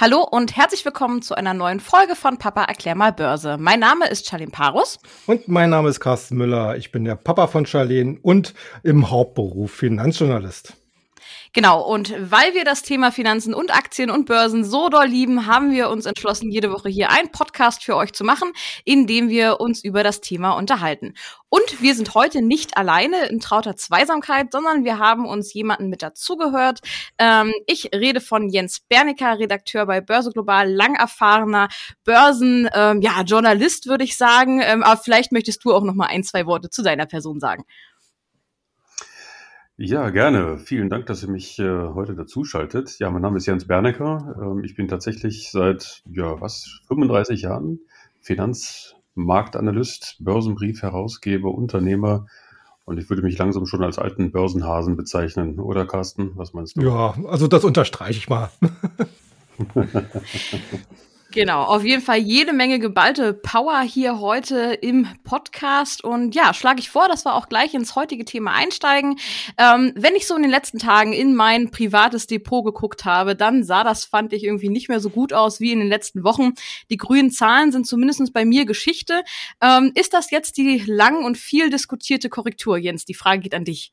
Hallo und herzlich willkommen zu einer neuen Folge von Papa erklär mal Börse. Mein Name ist Charlene Parus. Und mein Name ist Carsten Müller. Ich bin der Papa von Charlene und im Hauptberuf Finanzjournalist. Genau, und weil wir das Thema Finanzen und Aktien und Börsen so doll lieben, haben wir uns entschlossen, jede Woche hier einen Podcast für euch zu machen, in dem wir uns über das Thema unterhalten. Und wir sind heute nicht alleine in trauter Zweisamkeit, sondern wir haben uns jemanden mit dazugehört. Ähm, ich rede von Jens Bernicker, Redakteur bei Börse Global, lang erfahrener Börsen, ähm, ja, Journalist würde ich sagen. Ähm, aber vielleicht möchtest du auch noch mal ein, zwei Worte zu deiner Person sagen. Ja, gerne. Vielen Dank, dass ihr mich äh, heute dazuschaltet. Ja, mein Name ist Jens Bernecker. Ähm, ich bin tatsächlich seit, ja, was, 35 Jahren Finanzmarktanalyst, Börsenbriefherausgeber, Unternehmer. Und ich würde mich langsam schon als alten Börsenhasen bezeichnen, oder Carsten? Was meinst du? Ja, also das unterstreiche ich mal. Genau, auf jeden Fall jede Menge geballte Power hier heute im Podcast. Und ja, schlage ich vor, dass wir auch gleich ins heutige Thema einsteigen. Ähm, wenn ich so in den letzten Tagen in mein privates Depot geguckt habe, dann sah das, fand ich, irgendwie nicht mehr so gut aus wie in den letzten Wochen. Die grünen Zahlen sind zumindest bei mir Geschichte. Ähm, ist das jetzt die lang und viel diskutierte Korrektur, Jens? Die Frage geht an dich.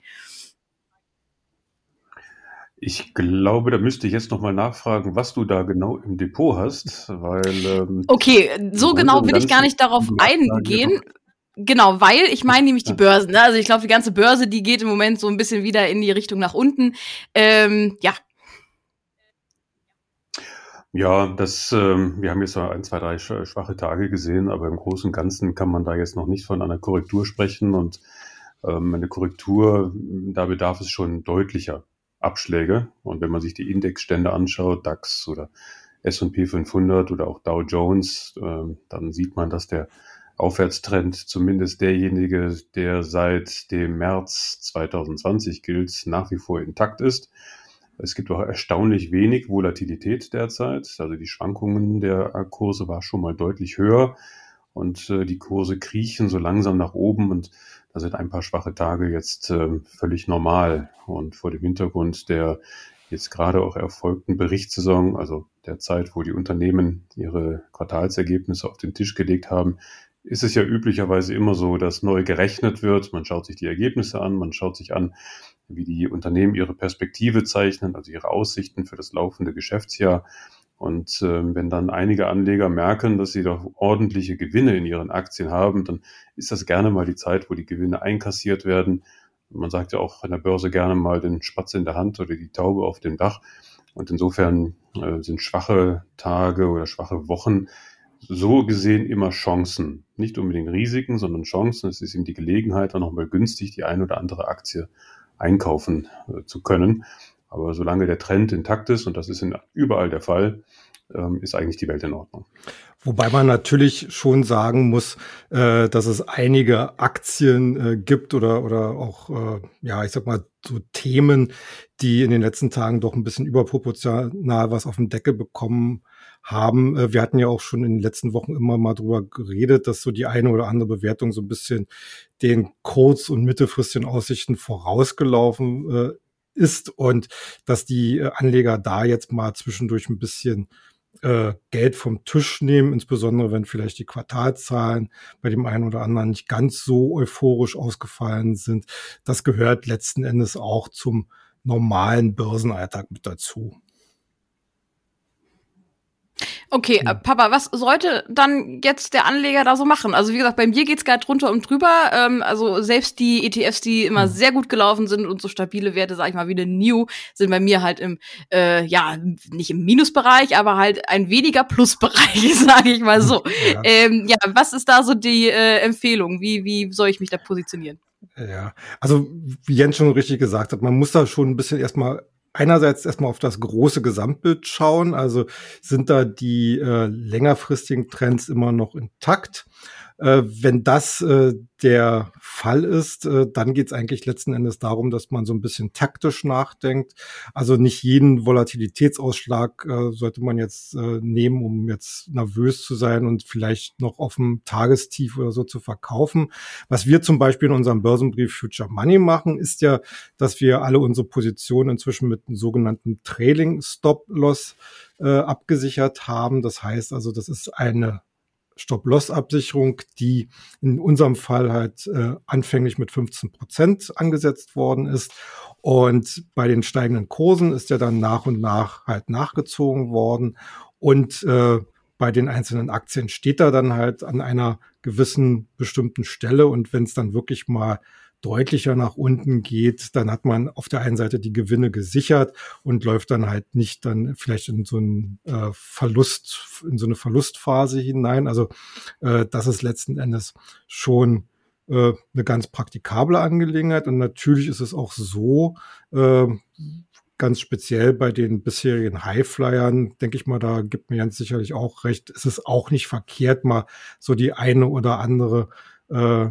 Ich glaube, da müsste ich jetzt noch mal nachfragen, was du da genau im Depot hast, weil ähm, Okay, so genau will ich gar nicht darauf eingehen. Genau, weil ich meine nämlich die Börsen. Ne? Also ich glaube, die ganze Börse, die geht im Moment so ein bisschen wieder in die Richtung nach unten. Ähm, ja. Ja, das, ähm, wir haben jetzt ein, zwei, drei schwache Tage gesehen, aber im Großen und Ganzen kann man da jetzt noch nicht von einer Korrektur sprechen und ähm, eine Korrektur, da bedarf es schon deutlicher Abschläge. Und wenn man sich die Indexstände anschaut, DAX oder S&P 500 oder auch Dow Jones, äh, dann sieht man, dass der Aufwärtstrend, zumindest derjenige, der seit dem März 2020 gilt, nach wie vor intakt ist. Es gibt auch erstaunlich wenig Volatilität derzeit. Also die Schwankungen der Kurse war schon mal deutlich höher und äh, die Kurse kriechen so langsam nach oben und da sind ein paar schwache Tage jetzt äh, völlig normal. Und vor dem Hintergrund der jetzt gerade auch erfolgten Berichtssaison, also der Zeit, wo die Unternehmen ihre Quartalsergebnisse auf den Tisch gelegt haben, ist es ja üblicherweise immer so, dass neu gerechnet wird. Man schaut sich die Ergebnisse an, man schaut sich an, wie die Unternehmen ihre Perspektive zeichnen, also ihre Aussichten für das laufende Geschäftsjahr. Und äh, wenn dann einige Anleger merken, dass sie doch ordentliche Gewinne in ihren Aktien haben, dann ist das gerne mal die Zeit, wo die Gewinne einkassiert werden. Man sagt ja auch an der Börse gerne mal den Spatz in der Hand oder die Taube auf dem Dach. Und insofern äh, sind schwache Tage oder schwache Wochen so gesehen immer Chancen. Nicht unbedingt Risiken, sondern Chancen. Es ist eben die Gelegenheit, dann nochmal günstig die ein oder andere Aktie einkaufen äh, zu können. Aber solange der Trend intakt ist, und das ist in, überall der Fall, ähm, ist eigentlich die Welt in Ordnung. Wobei man natürlich schon sagen muss, äh, dass es einige Aktien äh, gibt oder, oder auch, äh, ja, ich sag mal, so Themen, die in den letzten Tagen doch ein bisschen überproportional was auf den Deckel bekommen haben. Wir hatten ja auch schon in den letzten Wochen immer mal drüber geredet, dass so die eine oder andere Bewertung so ein bisschen den kurz- und mittelfristigen Aussichten vorausgelaufen äh, ist und dass die äh, Anleger da jetzt mal zwischendurch ein bisschen äh, Geld vom Tisch nehmen, insbesondere wenn vielleicht die Quartalzahlen bei dem einen oder anderen nicht ganz so euphorisch ausgefallen sind. Das gehört letzten Endes auch zum normalen Börsenalltag mit dazu. Okay, äh, Papa, was sollte dann jetzt der Anleger da so machen? Also wie gesagt, bei mir geht's gerade drunter und drüber. Ähm, also selbst die ETFs, die immer mhm. sehr gut gelaufen sind und so stabile Werte, sag ich mal, wie eine New, sind bei mir halt im, äh, ja, nicht im Minusbereich, aber halt ein weniger Plusbereich, sage ich mal so. Ja. Ähm, ja, was ist da so die äh, Empfehlung? Wie, wie soll ich mich da positionieren? Ja, also wie Jens schon richtig gesagt hat, man muss da schon ein bisschen erstmal einerseits erstmal auf das große Gesamtbild schauen. Also sind da die äh, längerfristigen Trends immer noch intakt? Äh, wenn das äh, der Fall ist, äh, dann geht es eigentlich letzten Endes darum, dass man so ein bisschen taktisch nachdenkt. Also nicht jeden Volatilitätsausschlag äh, sollte man jetzt äh, nehmen, um jetzt nervös zu sein und vielleicht noch auf dem Tagestief oder so zu verkaufen. Was wir zum Beispiel in unserem Börsenbrief Future Money machen, ist ja, dass wir alle unsere Positionen inzwischen mit einem sogenannten Trailing Stop Loss abgesichert haben. Das heißt also, das ist eine Stop-Loss-Absicherung, die in unserem Fall halt äh, anfänglich mit 15 Prozent angesetzt worden ist. Und bei den steigenden Kursen ist ja dann nach und nach halt nachgezogen worden. Und äh, bei den einzelnen Aktien steht er dann halt an einer gewissen bestimmten Stelle. Und wenn es dann wirklich mal deutlicher nach unten geht, dann hat man auf der einen Seite die Gewinne gesichert und läuft dann halt nicht dann vielleicht in so einen äh, Verlust, in so eine Verlustphase hinein. Also äh, das ist letzten Endes schon äh, eine ganz praktikable Angelegenheit. Und natürlich ist es auch so, äh, ganz speziell bei den bisherigen Highflyern, denke ich mal, da gibt mir ganz sicherlich auch recht, ist es auch nicht verkehrt, mal so die eine oder andere äh,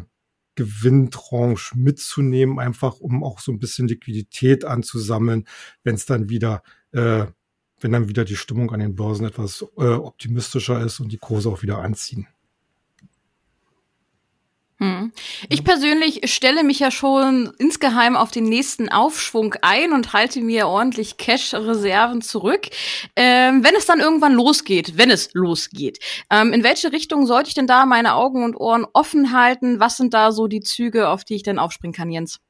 Gewinntranche mitzunehmen, einfach um auch so ein bisschen Liquidität anzusammeln, wenn es dann wieder, äh, wenn dann wieder die Stimmung an den Börsen etwas äh, optimistischer ist und die Kurse auch wieder anziehen. Hm. Ich persönlich stelle mich ja schon insgeheim auf den nächsten Aufschwung ein und halte mir ordentlich Cash-Reserven zurück. Ähm, wenn es dann irgendwann losgeht, wenn es losgeht, ähm, in welche Richtung sollte ich denn da meine Augen und Ohren offen halten? Was sind da so die Züge, auf die ich denn aufspringen kann, Jens?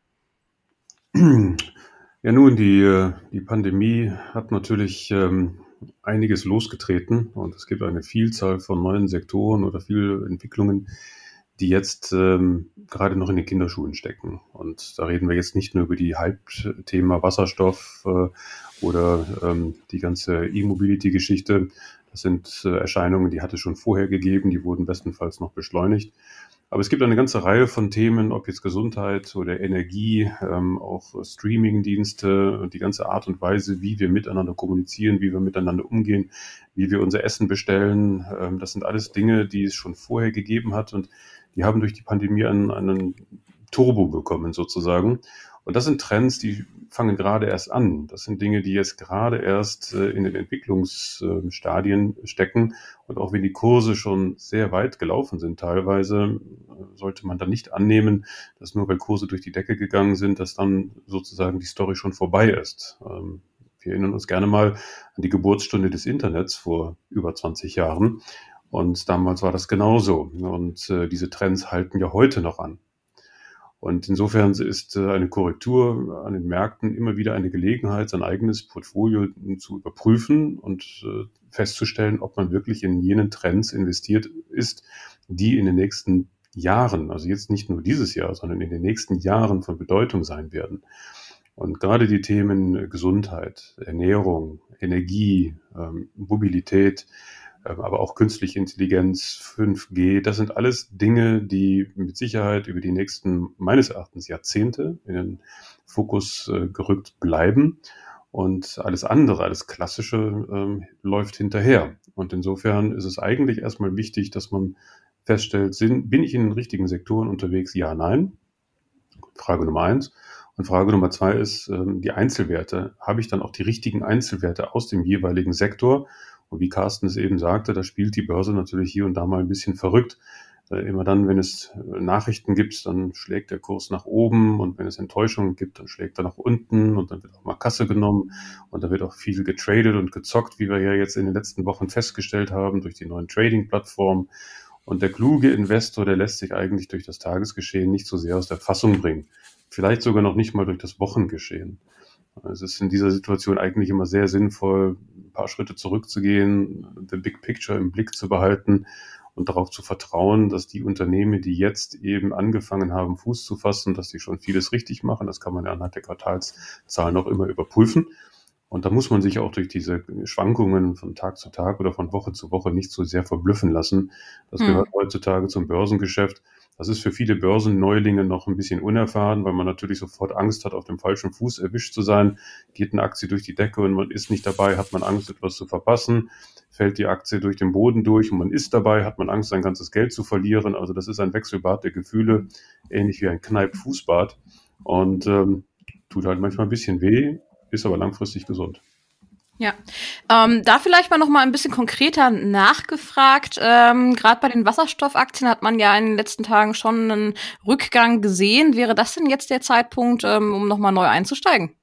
Ja, nun, die, äh, die Pandemie hat natürlich ähm, einiges losgetreten und es gibt eine Vielzahl von neuen Sektoren oder viele Entwicklungen, die jetzt ähm, gerade noch in den Kinderschuhen stecken. Und da reden wir jetzt nicht nur über die Halbthema Wasserstoff äh, oder ähm, die ganze E-Mobility-Geschichte. Das sind äh, Erscheinungen, die hatte es schon vorher gegeben, die wurden bestenfalls noch beschleunigt. Aber es gibt eine ganze Reihe von Themen, ob jetzt Gesundheit oder Energie, ähm, auch Streaming-Dienste und die ganze Art und Weise, wie wir miteinander kommunizieren, wie wir miteinander umgehen, wie wir unser Essen bestellen. Ähm, das sind alles Dinge, die es schon vorher gegeben hat und die haben durch die Pandemie einen, einen Turbo bekommen sozusagen. Und das sind Trends, die fangen gerade erst an. Das sind Dinge, die jetzt gerade erst äh, in den Entwicklungsstadien stecken. Und auch wenn die Kurse schon sehr weit gelaufen sind, teilweise äh, sollte man dann nicht annehmen, dass nur weil Kurse durch die Decke gegangen sind, dass dann sozusagen die Story schon vorbei ist. Ähm, wir erinnern uns gerne mal an die Geburtsstunde des Internets vor über 20 Jahren. Und damals war das genauso. Und äh, diese Trends halten ja heute noch an. Und insofern ist äh, eine Korrektur an den Märkten immer wieder eine Gelegenheit, sein eigenes Portfolio zu überprüfen und äh, festzustellen, ob man wirklich in jenen Trends investiert ist, die in den nächsten Jahren, also jetzt nicht nur dieses Jahr, sondern in den nächsten Jahren von Bedeutung sein werden. Und gerade die Themen Gesundheit, Ernährung, Energie, ähm, Mobilität, aber auch künstliche Intelligenz, 5G, das sind alles Dinge, die mit Sicherheit über die nächsten, meines Erachtens, Jahrzehnte in den Fokus äh, gerückt bleiben. Und alles andere, alles Klassische ähm, läuft hinterher. Und insofern ist es eigentlich erstmal wichtig, dass man feststellt, bin ich in den richtigen Sektoren unterwegs? Ja, nein. Frage Nummer eins. Und Frage Nummer zwei ist ähm, die Einzelwerte. Habe ich dann auch die richtigen Einzelwerte aus dem jeweiligen Sektor? Und wie Carsten es eben sagte, da spielt die Börse natürlich hier und da mal ein bisschen verrückt. Äh, immer dann, wenn es äh, Nachrichten gibt, dann schlägt der Kurs nach oben und wenn es Enttäuschungen gibt, dann schlägt er nach unten und dann wird auch mal Kasse genommen und da wird auch viel getradet und gezockt, wie wir ja jetzt in den letzten Wochen festgestellt haben durch die neuen Trading-Plattformen. Und der kluge Investor, der lässt sich eigentlich durch das Tagesgeschehen nicht so sehr aus der Fassung bringen. Vielleicht sogar noch nicht mal durch das Wochengeschehen. Es ist in dieser Situation eigentlich immer sehr sinnvoll, ein paar Schritte zurückzugehen, the big picture im Blick zu behalten und darauf zu vertrauen, dass die Unternehmen, die jetzt eben angefangen haben, Fuß zu fassen, dass sie schon vieles richtig machen. Das kann man ja anhand der Quartalszahlen auch immer überprüfen. Und da muss man sich auch durch diese Schwankungen von Tag zu Tag oder von Woche zu Woche nicht so sehr verblüffen lassen. Das hm. gehört heutzutage zum Börsengeschäft. Das ist für viele Börsenneulinge noch ein bisschen unerfahren, weil man natürlich sofort Angst hat, auf dem falschen Fuß erwischt zu sein. Geht eine Aktie durch die Decke und man ist nicht dabei, hat man Angst, etwas zu verpassen. fällt die Aktie durch den Boden durch und man ist dabei, hat man Angst, sein ganzes Geld zu verlieren. Also das ist ein Wechselbad der Gefühle, ähnlich wie ein Kneipp-Fußbad und ähm, tut halt manchmal ein bisschen weh, ist aber langfristig gesund. Ja, ähm, da vielleicht mal noch mal ein bisschen konkreter nachgefragt. Ähm, Gerade bei den Wasserstoffaktien hat man ja in den letzten Tagen schon einen Rückgang gesehen. Wäre das denn jetzt der Zeitpunkt, ähm, um noch mal neu einzusteigen?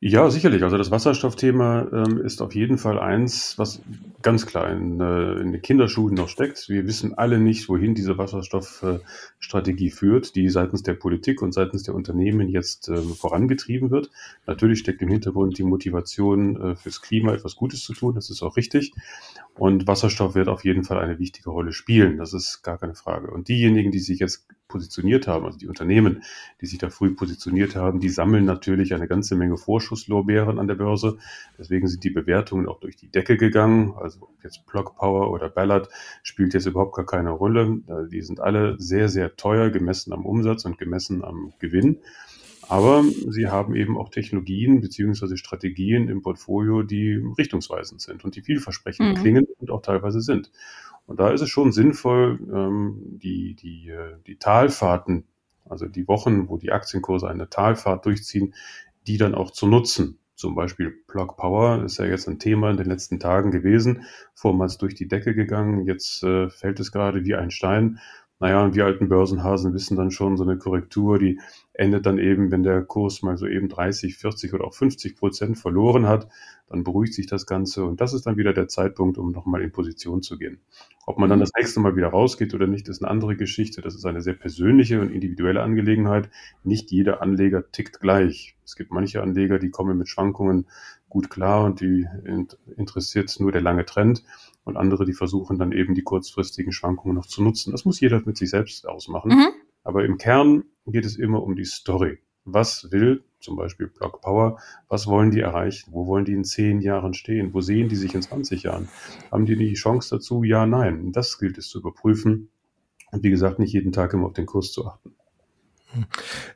Ja, sicherlich. Also das Wasserstoffthema ähm, ist auf jeden Fall eins, was ganz klar in, äh, in den Kinderschuhen noch steckt. Wir wissen alle nicht, wohin diese Wasserstoffstrategie äh, führt, die seitens der Politik und seitens der Unternehmen jetzt äh, vorangetrieben wird. Natürlich steckt im Hintergrund die Motivation äh, fürs Klima etwas Gutes zu tun. Das ist auch richtig. Und Wasserstoff wird auf jeden Fall eine wichtige Rolle spielen. Das ist gar keine Frage. Und diejenigen, die sich jetzt positioniert haben, also die Unternehmen, die sich da früh positioniert haben, die sammeln natürlich eine ganze Menge Vorschusslorbeeren an der Börse. Deswegen sind die Bewertungen auch durch die Decke gegangen. Also jetzt Block Power oder Ballard spielt jetzt überhaupt gar keine Rolle. Die sind alle sehr, sehr teuer gemessen am Umsatz und gemessen am Gewinn. Aber sie haben eben auch Technologien beziehungsweise Strategien im Portfolio, die richtungsweisend sind und die vielversprechend mhm. klingen und auch teilweise sind. Und da ist es schon sinnvoll, ähm, die, die, äh, die Talfahrten, also die Wochen, wo die Aktienkurse eine Talfahrt durchziehen, die dann auch zu nutzen. Zum Beispiel Plug Power ist ja jetzt ein Thema in den letzten Tagen gewesen, vormals durch die Decke gegangen, jetzt äh, fällt es gerade wie ein Stein. Naja, und wir alten Börsenhasen wissen dann schon, so eine Korrektur, die endet dann eben, wenn der Kurs mal so eben 30, 40 oder auch 50 Prozent verloren hat, dann beruhigt sich das Ganze und das ist dann wieder der Zeitpunkt, um nochmal in Position zu gehen. Ob man dann das nächste Mal wieder rausgeht oder nicht, ist eine andere Geschichte. Das ist eine sehr persönliche und individuelle Angelegenheit. Nicht jeder Anleger tickt gleich. Es gibt manche Anleger, die kommen mit Schwankungen gut klar und die interessiert nur der lange Trend und andere, die versuchen dann eben die kurzfristigen Schwankungen noch zu nutzen. Das muss jeder mit sich selbst ausmachen. Mhm. Aber im Kern geht es immer um die Story. Was will zum Beispiel Block Power, was wollen die erreichen? Wo wollen die in zehn Jahren stehen? Wo sehen die sich in 20 Jahren? Haben die die Chance dazu? Ja, nein. Das gilt es zu überprüfen. Und wie gesagt, nicht jeden Tag immer auf den Kurs zu achten.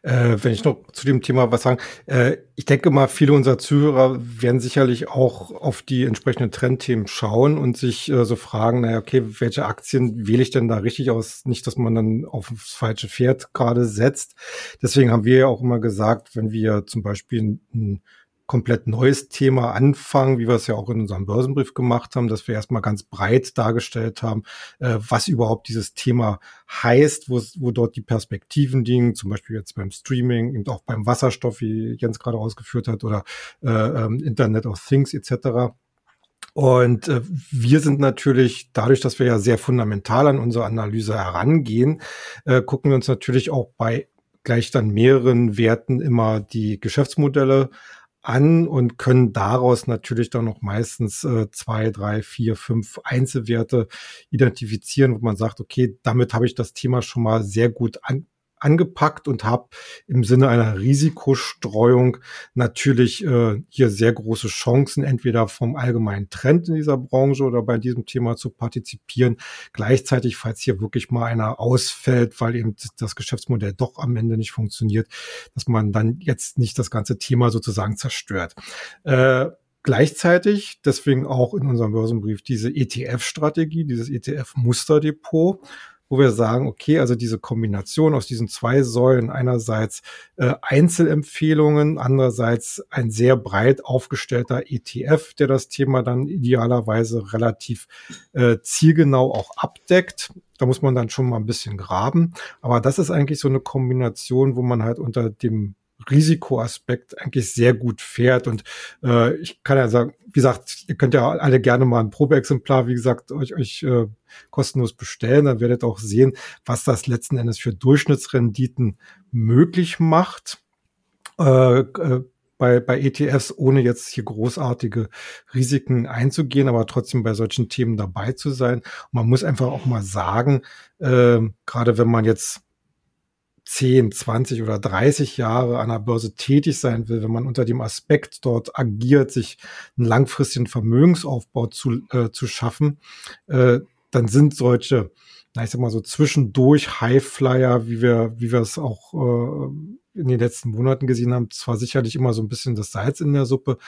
Äh, wenn ich noch zu dem Thema was sagen, äh, ich denke mal, viele unserer Zuhörer werden sicherlich auch auf die entsprechenden Trendthemen schauen und sich äh, so fragen, naja, okay, welche Aktien wähle ich denn da richtig aus? Nicht, dass man dann auf das falsche Pferd gerade setzt. Deswegen haben wir ja auch immer gesagt, wenn wir zum Beispiel ein komplett neues Thema anfangen, wie wir es ja auch in unserem Börsenbrief gemacht haben, dass wir erstmal ganz breit dargestellt haben, äh, was überhaupt dieses Thema heißt, wo, wo dort die Perspektiven liegen, zum Beispiel jetzt beim Streaming, eben auch beim Wasserstoff, wie Jens gerade ausgeführt hat, oder äh, ähm, Internet of Things etc. Und äh, wir sind natürlich, dadurch, dass wir ja sehr fundamental an unsere Analyse herangehen, äh, gucken wir uns natürlich auch bei gleich dann mehreren Werten immer die Geschäftsmodelle an und können daraus natürlich dann noch meistens äh, zwei, drei, vier, fünf Einzelwerte identifizieren, wo man sagt, okay, damit habe ich das Thema schon mal sehr gut an, angepackt und habe im Sinne einer Risikostreuung natürlich äh, hier sehr große Chancen, entweder vom allgemeinen Trend in dieser Branche oder bei diesem Thema zu partizipieren. Gleichzeitig, falls hier wirklich mal einer ausfällt, weil eben das Geschäftsmodell doch am Ende nicht funktioniert, dass man dann jetzt nicht das ganze Thema sozusagen zerstört. Äh, Gleichzeitig, deswegen auch in unserem Börsenbrief, diese ETF-Strategie, dieses ETF-Musterdepot, wo wir sagen, okay, also diese Kombination aus diesen zwei Säulen, einerseits äh, Einzelempfehlungen, andererseits ein sehr breit aufgestellter ETF, der das Thema dann idealerweise relativ äh, zielgenau auch abdeckt. Da muss man dann schon mal ein bisschen graben. Aber das ist eigentlich so eine Kombination, wo man halt unter dem Risikoaspekt eigentlich sehr gut fährt. Und äh, ich kann ja sagen, wie gesagt, ihr könnt ja alle gerne mal ein Probeexemplar, wie gesagt, euch, euch äh, kostenlos bestellen. Dann werdet auch sehen, was das letzten Endes für Durchschnittsrenditen möglich macht. Äh, äh, bei, bei ETFs, ohne jetzt hier großartige Risiken einzugehen, aber trotzdem bei solchen Themen dabei zu sein. Und man muss einfach auch mal sagen, äh, gerade wenn man jetzt 10, 20 oder 30 Jahre an der Börse tätig sein will, wenn man unter dem Aspekt dort agiert, sich einen langfristigen Vermögensaufbau zu, äh, zu schaffen, äh, dann sind solche, na, ich sag mal so zwischendurch Highflyer, wie wir, wie wir es auch äh, in den letzten Monaten gesehen haben, zwar sicherlich immer so ein bisschen das Salz in der Suppe,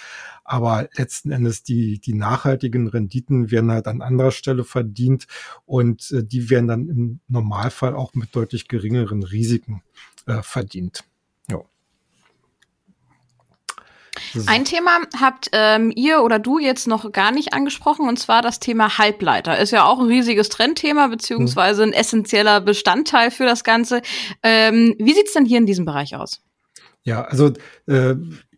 aber letzten Endes die, die nachhaltigen Renditen werden halt an anderer Stelle verdient und äh, die werden dann im Normalfall auch mit deutlich geringeren Risiken äh, verdient. Ein Thema habt ähm, ihr oder du jetzt noch gar nicht angesprochen, und zwar das Thema Halbleiter. Ist ja auch ein riesiges Trendthema, beziehungsweise ein essentieller Bestandteil für das Ganze. Ähm, wie sieht's denn hier in diesem Bereich aus? Ja, also äh,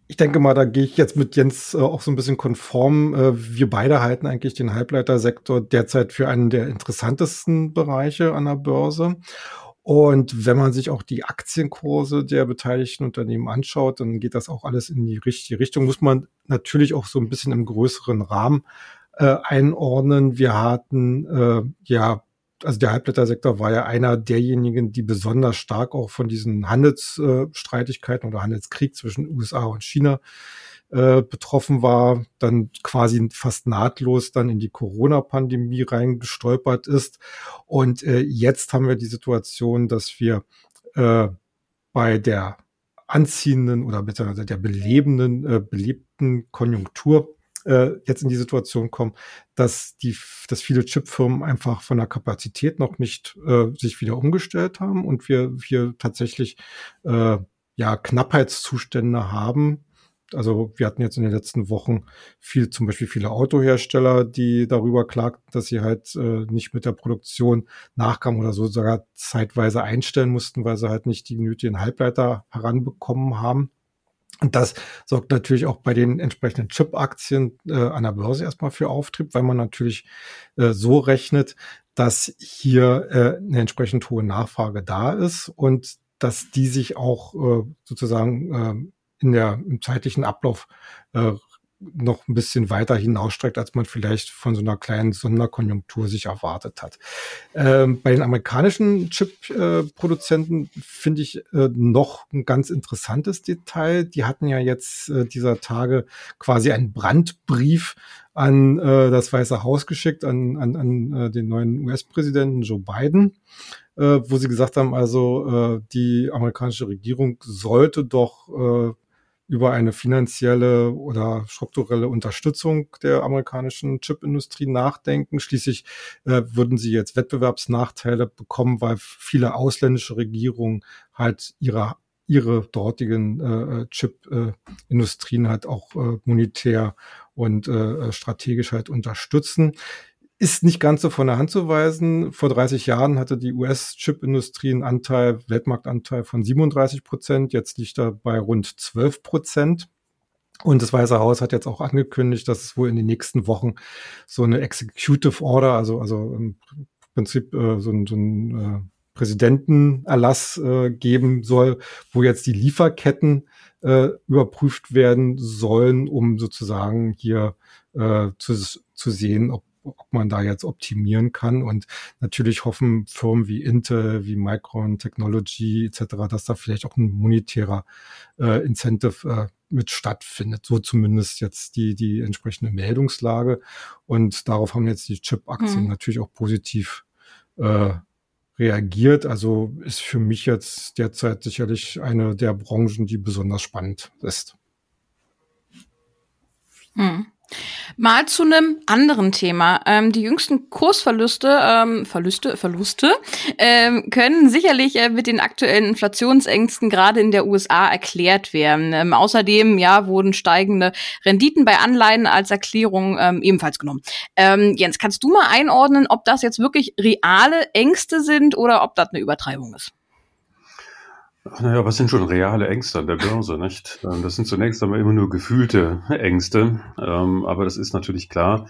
ich denke mal, da gehe ich jetzt mit Jens äh, auch so ein bisschen konform. Äh, wir beide halten eigentlich den Halbleitersektor derzeit für einen der interessantesten Bereiche an der Börse. Und wenn man sich auch die Aktienkurse der beteiligten Unternehmen anschaut, dann geht das auch alles in die richtige Richtung. Muss man natürlich auch so ein bisschen im größeren Rahmen äh, einordnen. Wir hatten äh, ja also der Halbblättersektor war ja einer derjenigen, die besonders stark auch von diesen Handelsstreitigkeiten oder Handelskrieg zwischen USA und China äh, betroffen war, dann quasi fast nahtlos dann in die Corona-Pandemie reingestolpert ist. Und äh, jetzt haben wir die Situation, dass wir äh, bei der anziehenden oder beziehungsweise der belebenden, belebten Konjunktur äh, jetzt in die Situation kommen, dass die, dass viele Chipfirmen einfach von der Kapazität noch nicht äh, sich wieder umgestellt haben und wir hier tatsächlich äh, ja Knappheitszustände haben, also wir hatten jetzt in den letzten Wochen viel, zum Beispiel viele Autohersteller, die darüber klagten, dass sie halt äh, nicht mit der Produktion nachkamen oder so sogar zeitweise einstellen mussten, weil sie halt nicht die nötigen Halbleiter heranbekommen haben. Und das sorgt natürlich auch bei den entsprechenden Chip-Aktien äh, an der Börse erstmal für Auftrieb, weil man natürlich äh, so rechnet, dass hier äh, eine entsprechend hohe Nachfrage da ist und dass die sich auch äh, sozusagen äh, in der, im zeitlichen Ablauf äh, noch ein bisschen weiter hinausstreckt, als man vielleicht von so einer kleinen Sonderkonjunktur sich erwartet hat. Ähm, bei den amerikanischen Chip-Produzenten äh, finde ich äh, noch ein ganz interessantes Detail. Die hatten ja jetzt äh, dieser Tage quasi einen Brandbrief an äh, das Weiße Haus geschickt, an, an, an äh, den neuen US-Präsidenten Joe Biden, äh, wo sie gesagt haben, also die amerikanische Regierung sollte doch über eine finanzielle oder strukturelle Unterstützung der amerikanischen Chipindustrie nachdenken. Schließlich äh, würden sie jetzt Wettbewerbsnachteile bekommen, weil viele ausländische Regierungen halt ihre ihre dortigen äh, Chip-Industrien äh, halt auch äh, monetär und äh, strategisch halt unterstützen ist nicht ganz so von der Hand zu weisen. Vor 30 Jahren hatte die US-Chip-Industrie einen Anteil, Weltmarktanteil von 37 Prozent. Jetzt liegt er bei rund 12 Prozent. Und das Weiße Haus hat jetzt auch angekündigt, dass es wohl in den nächsten Wochen so eine Executive Order, also, also im Prinzip äh, so, ein, so ein äh, Präsidentenerlass äh, geben soll, wo jetzt die Lieferketten äh, überprüft werden sollen, um sozusagen hier äh, zu, zu sehen, ob ob man da jetzt optimieren kann. Und natürlich hoffen Firmen wie Intel, wie Micron Technology etc., dass da vielleicht auch ein monetärer äh, Incentive äh, mit stattfindet. So zumindest jetzt die, die entsprechende Meldungslage. Und darauf haben jetzt die Chip-Aktien mhm. natürlich auch positiv äh, reagiert. Also ist für mich jetzt derzeit sicherlich eine der Branchen, die besonders spannend ist. Hm. Mal zu einem anderen Thema. Ähm, die jüngsten Kursverluste, ähm, Verluste, Verluste ähm, können sicherlich äh, mit den aktuellen Inflationsängsten gerade in der USA erklärt werden. Ähm, außerdem ja wurden steigende Renditen bei Anleihen als Erklärung ähm, ebenfalls genommen. Ähm, Jens, kannst du mal einordnen, ob das jetzt wirklich reale Ängste sind oder ob das eine Übertreibung ist? Naja, was sind schon reale Ängste an der Börse, nicht? Ähm, das sind zunächst einmal immer nur gefühlte Ängste, ähm, aber das ist natürlich klar.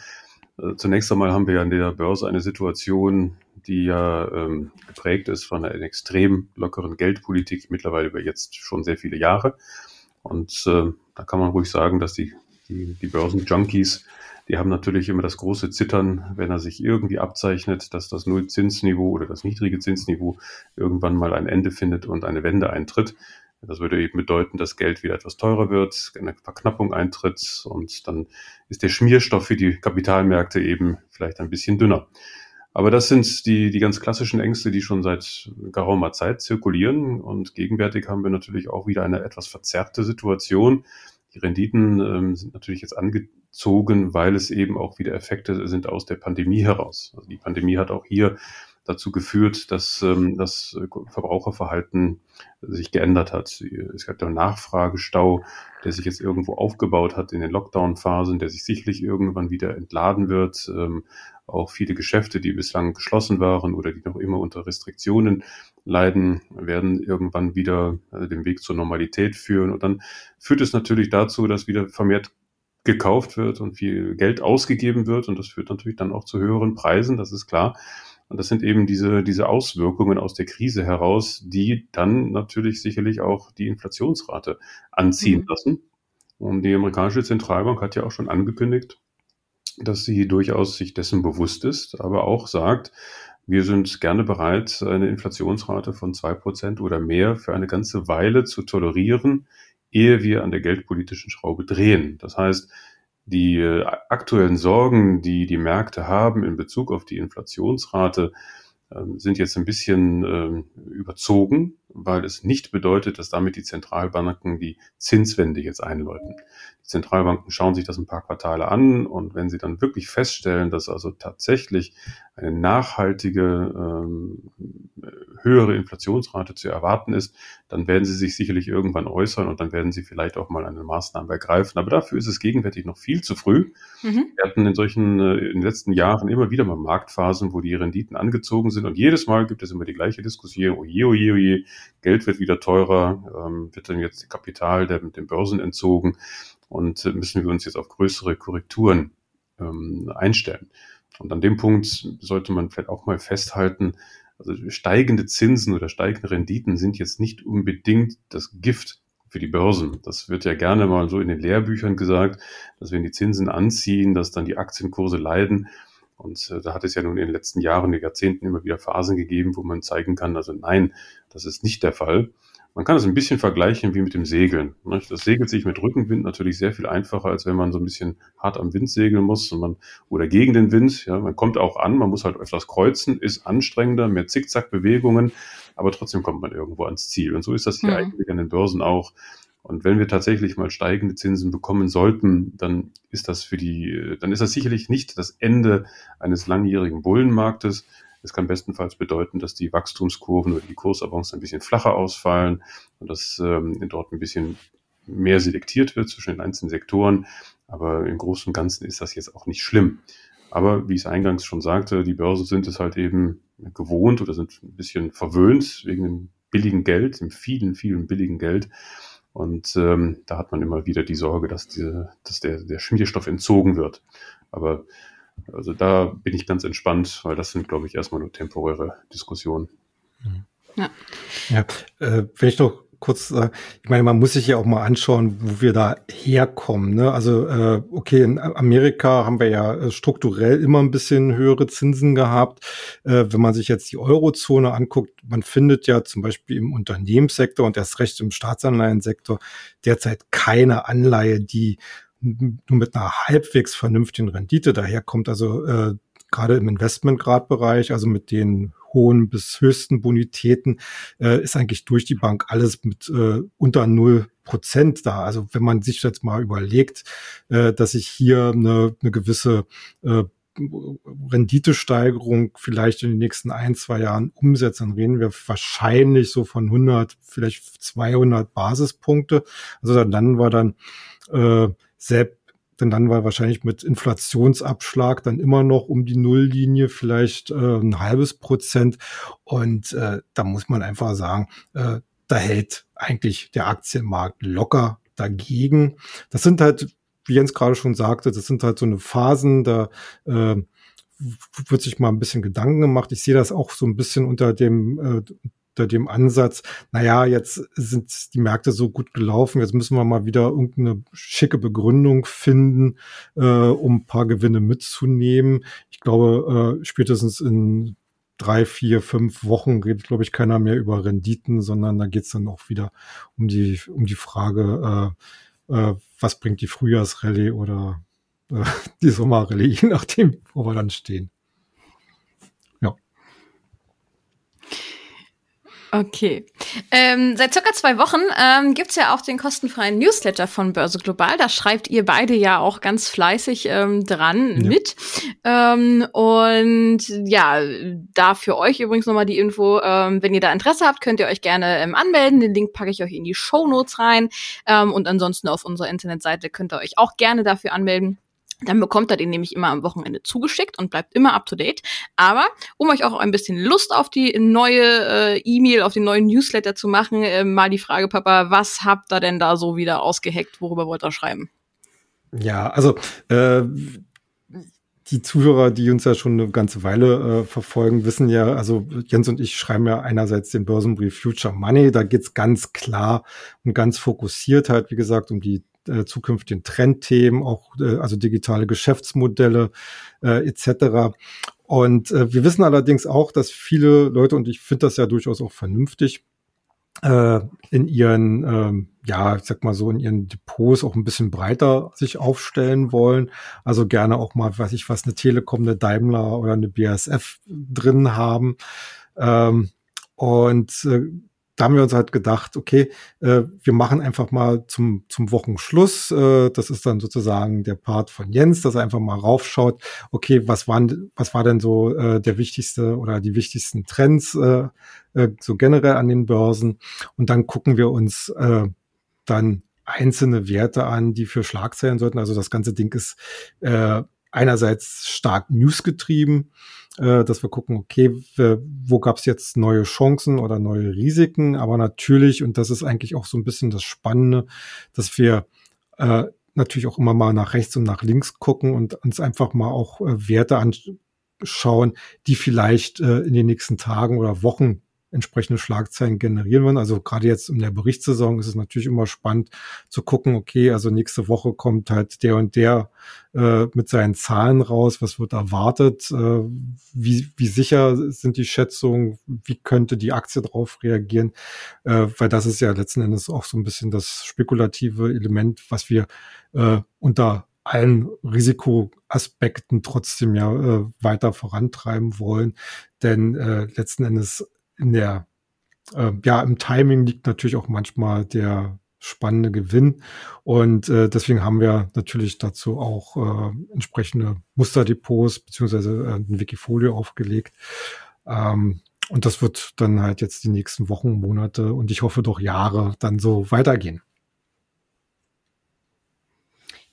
Äh, zunächst einmal haben wir ja an der Börse eine Situation, die ja ähm, geprägt ist von einer extrem lockeren Geldpolitik, mittlerweile über jetzt schon sehr viele Jahre. Und äh, da kann man ruhig sagen, dass die, die, die Börsenjunkies die haben natürlich immer das große Zittern, wenn er sich irgendwie abzeichnet, dass das Nullzinsniveau oder das niedrige Zinsniveau irgendwann mal ein Ende findet und eine Wende eintritt. Das würde eben bedeuten, dass Geld wieder etwas teurer wird, eine Verknappung eintritt und dann ist der Schmierstoff für die Kapitalmärkte eben vielleicht ein bisschen dünner. Aber das sind die, die ganz klassischen Ängste, die schon seit geraumer Zeit zirkulieren. Und gegenwärtig haben wir natürlich auch wieder eine etwas verzerrte Situation. Die Renditen ähm, sind natürlich jetzt angezogen, weil es eben auch wieder Effekte sind aus der Pandemie heraus. Also die Pandemie hat auch hier dazu geführt, dass ähm, das Verbraucherverhalten sich geändert hat. Es gab einen Nachfragestau, der sich jetzt irgendwo aufgebaut hat in den Lockdown-Phasen, der sich sicherlich irgendwann wieder entladen wird. Ähm, auch viele Geschäfte, die bislang geschlossen waren oder die noch immer unter Restriktionen leiden, werden irgendwann wieder äh, den Weg zur Normalität führen. Und dann führt es natürlich dazu, dass wieder vermehrt gekauft wird und viel Geld ausgegeben wird. Und das führt natürlich dann auch zu höheren Preisen, das ist klar. Und das sind eben diese, diese Auswirkungen aus der Krise heraus, die dann natürlich sicherlich auch die Inflationsrate anziehen mhm. lassen. Und die amerikanische Zentralbank hat ja auch schon angekündigt, dass sie durchaus sich dessen bewusst ist, aber auch sagt, wir sind gerne bereit, eine Inflationsrate von zwei Prozent oder mehr für eine ganze Weile zu tolerieren, ehe wir an der geldpolitischen Schraube drehen. Das heißt, die äh, aktuellen Sorgen, die die Märkte haben in Bezug auf die Inflationsrate, ähm, sind jetzt ein bisschen ähm, überzogen, weil es nicht bedeutet, dass damit die Zentralbanken die Zinswende jetzt einläuten. Die Zentralbanken schauen sich das ein paar Quartale an und wenn sie dann wirklich feststellen, dass also tatsächlich eine nachhaltige ähm, höhere Inflationsrate zu erwarten ist, dann werden sie sich sicherlich irgendwann äußern und dann werden sie vielleicht auch mal eine Maßnahme ergreifen. Aber dafür ist es gegenwärtig noch viel zu früh. Mhm. Wir hatten in solchen äh, in den letzten Jahren immer wieder mal Marktphasen, wo die Renditen angezogen sind und jedes Mal gibt es immer die gleiche Diskussion, oje, oje, oje, Geld wird wieder teurer, ähm, wird dann jetzt Kapital der, den Börsen entzogen und müssen wir uns jetzt auf größere Korrekturen ähm, einstellen. Und an dem Punkt sollte man vielleicht auch mal festhalten, also steigende Zinsen oder steigende Renditen sind jetzt nicht unbedingt das Gift für die Börsen. Das wird ja gerne mal so in den Lehrbüchern gesagt, dass wenn die Zinsen anziehen, dass dann die Aktienkurse leiden. Und äh, da hat es ja nun in den letzten Jahren, in den Jahrzehnten immer wieder Phasen gegeben, wo man zeigen kann, also nein, das ist nicht der Fall. Man kann es ein bisschen vergleichen wie mit dem Segeln. Das segelt sich mit Rückenwind natürlich sehr viel einfacher, als wenn man so ein bisschen hart am Wind segeln muss und man, oder gegen den Wind. Ja, man kommt auch an, man muss halt öfters kreuzen, ist anstrengender, mehr Zickzackbewegungen, aber trotzdem kommt man irgendwo ans Ziel. Und so ist das hier mhm. eigentlich an den Börsen auch. Und wenn wir tatsächlich mal steigende Zinsen bekommen sollten, dann ist das für die, dann ist das sicherlich nicht das Ende eines langjährigen Bullenmarktes, es kann bestenfalls bedeuten, dass die Wachstumskurven oder die Kursavance ein bisschen flacher ausfallen und dass ähm, dort ein bisschen mehr selektiert wird zwischen den einzelnen Sektoren. Aber im Großen und Ganzen ist das jetzt auch nicht schlimm. Aber wie ich es eingangs schon sagte, die Börsen sind es halt eben gewohnt oder sind ein bisschen verwöhnt wegen dem billigen Geld, dem vielen, vielen billigen Geld. Und ähm, da hat man immer wieder die Sorge, dass, die, dass der, der Schmierstoff entzogen wird. Aber also da bin ich ganz entspannt, weil das sind, glaube ich, erstmal nur temporäre Diskussionen. Ja, ja äh, wenn ich noch kurz sagen, ich meine, man muss sich ja auch mal anschauen, wo wir da herkommen. Ne? Also äh, okay, in Amerika haben wir ja äh, strukturell immer ein bisschen höhere Zinsen gehabt. Äh, wenn man sich jetzt die Eurozone anguckt, man findet ja zum Beispiel im Unternehmenssektor und erst recht im Staatsanleihensektor derzeit keine Anleihe, die nur mit einer halbwegs vernünftigen Rendite daherkommt. Also äh, gerade im Investmentgradbereich, also mit den hohen bis höchsten Bonitäten, äh, ist eigentlich durch die Bank alles mit äh, unter null Prozent da. Also wenn man sich jetzt mal überlegt, äh, dass ich hier eine, eine gewisse äh, Renditesteigerung vielleicht in den nächsten ein, zwei Jahren umsetzt, dann reden wir wahrscheinlich so von 100, vielleicht 200 Basispunkte. Also dann, dann war dann äh, selbst denn dann war wahrscheinlich mit Inflationsabschlag dann immer noch um die Nulllinie vielleicht äh, ein halbes Prozent. Und äh, da muss man einfach sagen, äh, da hält eigentlich der Aktienmarkt locker dagegen. Das sind halt, wie Jens gerade schon sagte, das sind halt so eine Phasen, da äh, wird sich mal ein bisschen Gedanken gemacht. Ich sehe das auch so ein bisschen unter dem äh, unter dem Ansatz, naja, jetzt sind die Märkte so gut gelaufen, jetzt müssen wir mal wieder irgendeine schicke Begründung finden, äh, um ein paar Gewinne mitzunehmen. Ich glaube, äh, spätestens in drei, vier, fünf Wochen redet, glaube ich, keiner mehr über Renditen, sondern da geht es dann auch wieder um die, um die Frage, äh, äh, was bringt die Frühjahrsrallye oder äh, die Sommerrallye, je nachdem, wo wir dann stehen. Okay. Ähm, seit circa zwei Wochen ähm, gibt ja auch den kostenfreien Newsletter von Börse Global. Da schreibt ihr beide ja auch ganz fleißig ähm, dran ja. mit. Ähm, und ja, da für euch übrigens nochmal die Info, ähm, wenn ihr da Interesse habt, könnt ihr euch gerne ähm, anmelden. Den Link packe ich euch in die Show Notes rein. Ähm, und ansonsten auf unserer Internetseite könnt ihr euch auch gerne dafür anmelden. Dann bekommt er den nämlich immer am Wochenende zugeschickt und bleibt immer up to date. Aber um euch auch ein bisschen Lust auf die neue äh, E-Mail, auf den neuen Newsletter zu machen, äh, mal die Frage, Papa, was habt ihr denn da so wieder ausgeheckt? Worüber wollt ihr schreiben? Ja, also äh, die Zuhörer, die uns ja schon eine ganze Weile äh, verfolgen, wissen ja, also Jens und ich schreiben ja einerseits den Börsenbrief Future Money. Da geht's ganz klar und ganz fokussiert halt, wie gesagt, um die äh, zukünftigen Trendthemen, auch äh, also digitale Geschäftsmodelle äh, etc. Und äh, wir wissen allerdings auch, dass viele Leute, und ich finde das ja durchaus auch vernünftig, äh, in ihren, ähm, ja, ich sag mal so, in ihren Depots auch ein bisschen breiter sich aufstellen wollen. Also gerne auch mal, weiß ich was, eine Telekom, eine Daimler oder eine BASF drin haben. Ähm, und äh, da haben wir uns halt gedacht, okay, äh, wir machen einfach mal zum, zum Wochenschluss, äh, das ist dann sozusagen der Part von Jens, dass er einfach mal raufschaut, okay, was waren, was war denn so äh, der wichtigste oder die wichtigsten Trends äh, äh, so generell an den Börsen und dann gucken wir uns äh, dann einzelne Werte an, die für Schlagzeilen sollten. Also das ganze Ding ist äh, einerseits stark newsgetrieben, äh, dass wir gucken, okay, wo gab es jetzt neue Chancen oder neue Risiken, aber natürlich, und das ist eigentlich auch so ein bisschen das Spannende, dass wir äh, natürlich auch immer mal nach rechts und nach links gucken und uns einfach mal auch äh, Werte anschauen, die vielleicht äh, in den nächsten Tagen oder Wochen entsprechende Schlagzeilen generieren wollen. Also gerade jetzt in der Berichtssaison ist es natürlich immer spannend zu gucken, okay, also nächste Woche kommt halt der und der äh, mit seinen Zahlen raus, was wird erwartet, äh, wie, wie sicher sind die Schätzungen, wie könnte die Aktie darauf reagieren, äh, weil das ist ja letzten Endes auch so ein bisschen das spekulative Element, was wir äh, unter allen Risikoaspekten trotzdem ja äh, weiter vorantreiben wollen. Denn äh, letzten Endes in der, äh, ja, im Timing liegt natürlich auch manchmal der spannende Gewinn. Und äh, deswegen haben wir natürlich dazu auch äh, entsprechende Musterdepots beziehungsweise äh, ein Wikifolio aufgelegt. Ähm, und das wird dann halt jetzt die nächsten Wochen, Monate und ich hoffe doch Jahre dann so weitergehen.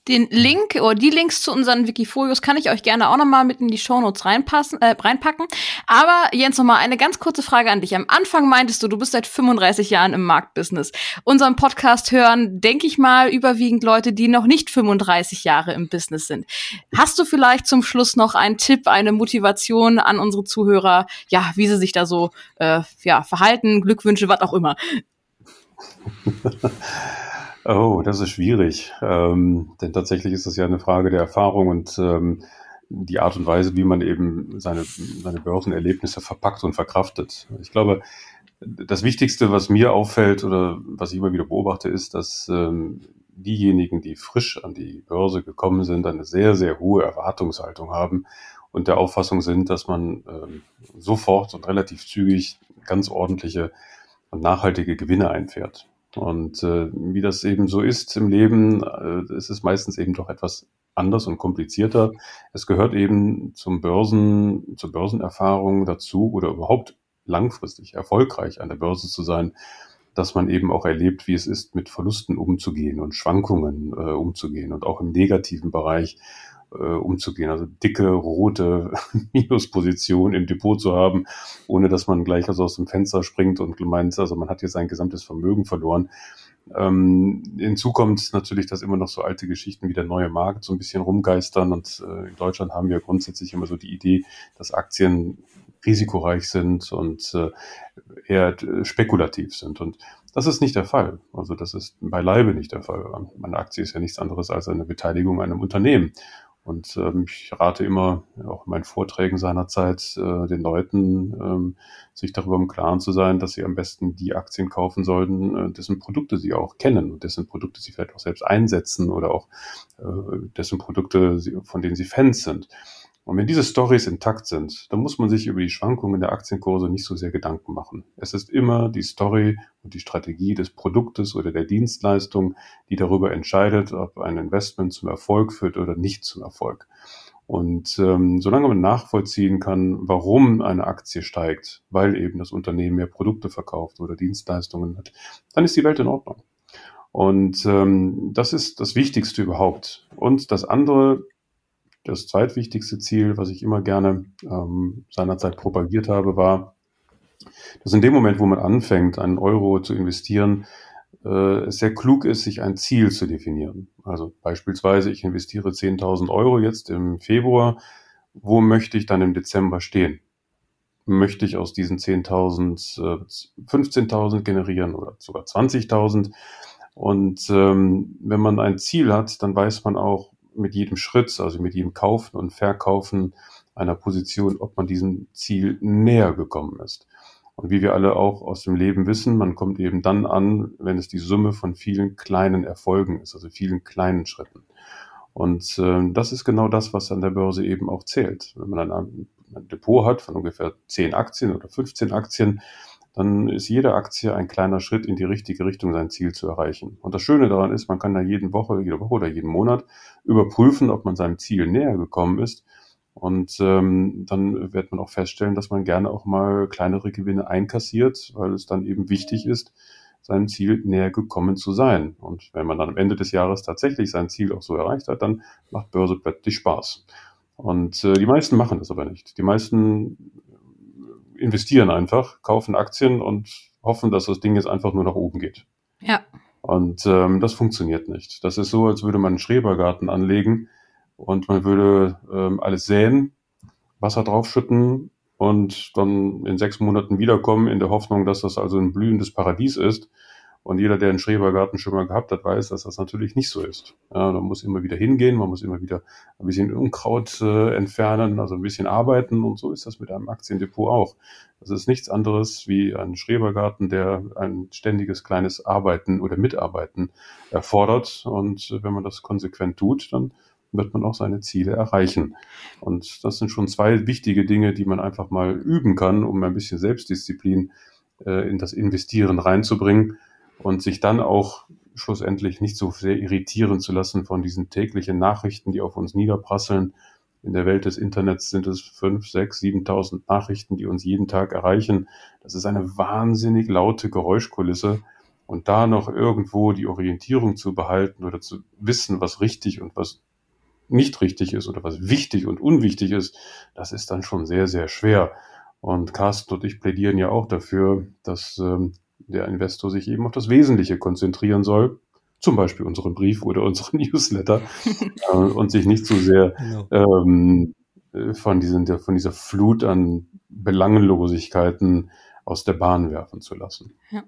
Den Link oder die Links zu unseren Wikifolios kann ich euch gerne auch nochmal mit in die Shownotes reinpassen, äh, reinpacken. Aber Jens, nochmal eine ganz kurze Frage an dich. Am Anfang meintest du, du bist seit 35 Jahren im Marktbusiness. Unseren Podcast hören, denke ich mal, überwiegend Leute, die noch nicht 35 Jahre im Business sind. Hast du vielleicht zum Schluss noch einen Tipp, eine Motivation an unsere Zuhörer, ja, wie sie sich da so äh, ja, verhalten, Glückwünsche, was auch immer? Oh, das ist schwierig. Ähm, denn tatsächlich ist das ja eine Frage der Erfahrung und ähm, die Art und Weise, wie man eben seine, seine Börsenerlebnisse verpackt und verkraftet. Ich glaube, das Wichtigste, was mir auffällt oder was ich immer wieder beobachte, ist, dass ähm, diejenigen, die frisch an die Börse gekommen sind, eine sehr, sehr hohe Erwartungshaltung haben und der Auffassung sind, dass man ähm, sofort und relativ zügig ganz ordentliche und nachhaltige Gewinne einfährt. Und äh, wie das eben so ist im Leben, äh, ist es meistens eben doch etwas anders und komplizierter. Es gehört eben zum Börsen, zur Börsenerfahrung dazu oder überhaupt langfristig erfolgreich an der Börse zu sein, dass man eben auch erlebt, wie es ist, mit Verlusten umzugehen und Schwankungen äh, umzugehen und auch im negativen Bereich äh, umzugehen. Also dicke, rote Minusposition im Depot zu haben, ohne dass man gleich also aus dem Fenster springt und meint, also man hat jetzt sein gesamtes Vermögen verloren. Ähm, hinzu kommt natürlich, dass immer noch so alte Geschichten wie der neue Markt so ein bisschen rumgeistern. Und äh, in Deutschland haben wir grundsätzlich immer so die Idee, dass Aktien risikoreich sind und äh, eher spekulativ sind. Und das ist nicht der Fall. Also das ist beileibe nicht der Fall. Meine Aktie ist ja nichts anderes als eine Beteiligung an einem Unternehmen. Und ähm, ich rate immer, auch in meinen Vorträgen seinerzeit, äh, den Leuten, ähm, sich darüber im Klaren zu sein, dass sie am besten die Aktien kaufen sollten, äh, dessen Produkte sie auch kennen und dessen Produkte sie vielleicht auch selbst einsetzen oder auch äh, dessen Produkte, von denen sie Fans sind. Und wenn diese Stories intakt sind, dann muss man sich über die Schwankungen der Aktienkurse nicht so sehr Gedanken machen. Es ist immer die Story und die Strategie des Produktes oder der Dienstleistung, die darüber entscheidet, ob ein Investment zum Erfolg führt oder nicht zum Erfolg. Und ähm, solange man nachvollziehen kann, warum eine Aktie steigt, weil eben das Unternehmen mehr Produkte verkauft oder Dienstleistungen hat, dann ist die Welt in Ordnung. Und ähm, das ist das Wichtigste überhaupt. Und das andere, das zweitwichtigste Ziel, was ich immer gerne ähm, seinerzeit propagiert habe, war, dass in dem Moment, wo man anfängt, einen Euro zu investieren, äh, es sehr klug ist, sich ein Ziel zu definieren. Also beispielsweise, ich investiere 10.000 Euro jetzt im Februar. Wo möchte ich dann im Dezember stehen? Möchte ich aus diesen 10.000 äh, 15.000 generieren oder sogar 20.000? Und ähm, wenn man ein Ziel hat, dann weiß man auch, mit jedem Schritt, also mit jedem Kaufen und Verkaufen einer Position, ob man diesem Ziel näher gekommen ist. Und wie wir alle auch aus dem Leben wissen, man kommt eben dann an, wenn es die Summe von vielen kleinen Erfolgen ist, also vielen kleinen Schritten. Und äh, das ist genau das, was an der Börse eben auch zählt. Wenn man ein, ein Depot hat von ungefähr 10 Aktien oder 15 Aktien, dann ist jede Aktie ein kleiner Schritt in die richtige Richtung, sein Ziel zu erreichen. Und das Schöne daran ist, man kann da jeden Woche, jede Woche oder jeden Monat überprüfen, ob man seinem Ziel näher gekommen ist. Und ähm, dann wird man auch feststellen, dass man gerne auch mal kleinere Gewinne einkassiert, weil es dann eben wichtig ist, seinem Ziel näher gekommen zu sein. Und wenn man dann am Ende des Jahres tatsächlich sein Ziel auch so erreicht hat, dann macht Börse plötzlich Spaß. Und äh, die meisten machen das aber nicht. Die meisten investieren einfach, kaufen Aktien und hoffen, dass das Ding jetzt einfach nur nach oben geht. Ja. Und ähm, das funktioniert nicht. Das ist so, als würde man einen Schrebergarten anlegen und man würde ähm, alles säen, Wasser draufschütten und dann in sechs Monaten wiederkommen in der Hoffnung, dass das also ein blühendes Paradies ist. Und jeder, der einen Schrebergarten schon mal gehabt hat, weiß, dass das natürlich nicht so ist. Ja, man muss immer wieder hingehen, man muss immer wieder ein bisschen Unkraut äh, entfernen, also ein bisschen arbeiten. Und so ist das mit einem Aktiendepot auch. Das ist nichts anderes wie ein Schrebergarten, der ein ständiges kleines Arbeiten oder Mitarbeiten erfordert. Und wenn man das konsequent tut, dann wird man auch seine Ziele erreichen. Und das sind schon zwei wichtige Dinge, die man einfach mal üben kann, um ein bisschen Selbstdisziplin äh, in das Investieren reinzubringen und sich dann auch schlussendlich nicht so sehr irritieren zu lassen von diesen täglichen Nachrichten, die auf uns niederprasseln. In der Welt des Internets sind es fünf, sechs, siebentausend Nachrichten, die uns jeden Tag erreichen. Das ist eine wahnsinnig laute Geräuschkulisse. Und da noch irgendwo die Orientierung zu behalten oder zu wissen, was richtig und was nicht richtig ist oder was wichtig und unwichtig ist, das ist dann schon sehr, sehr schwer. Und Carsten und ich plädieren ja auch dafür, dass ähm, der Investor sich eben auf das Wesentliche konzentrieren soll, zum Beispiel unseren Brief oder unseren Newsletter, äh, und sich nicht so sehr genau. ähm, äh, von, diesen, von dieser Flut an Belangenlosigkeiten aus der Bahn werfen zu lassen. Ja.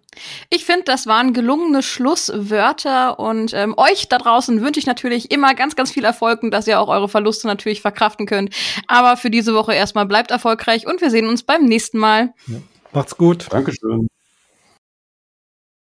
Ich finde, das waren gelungene Schlusswörter und ähm, euch da draußen wünsche ich natürlich immer ganz, ganz viel Erfolg und dass ihr auch eure Verluste natürlich verkraften könnt. Aber für diese Woche erstmal bleibt erfolgreich und wir sehen uns beim nächsten Mal. Ja. Macht's gut. Dankeschön.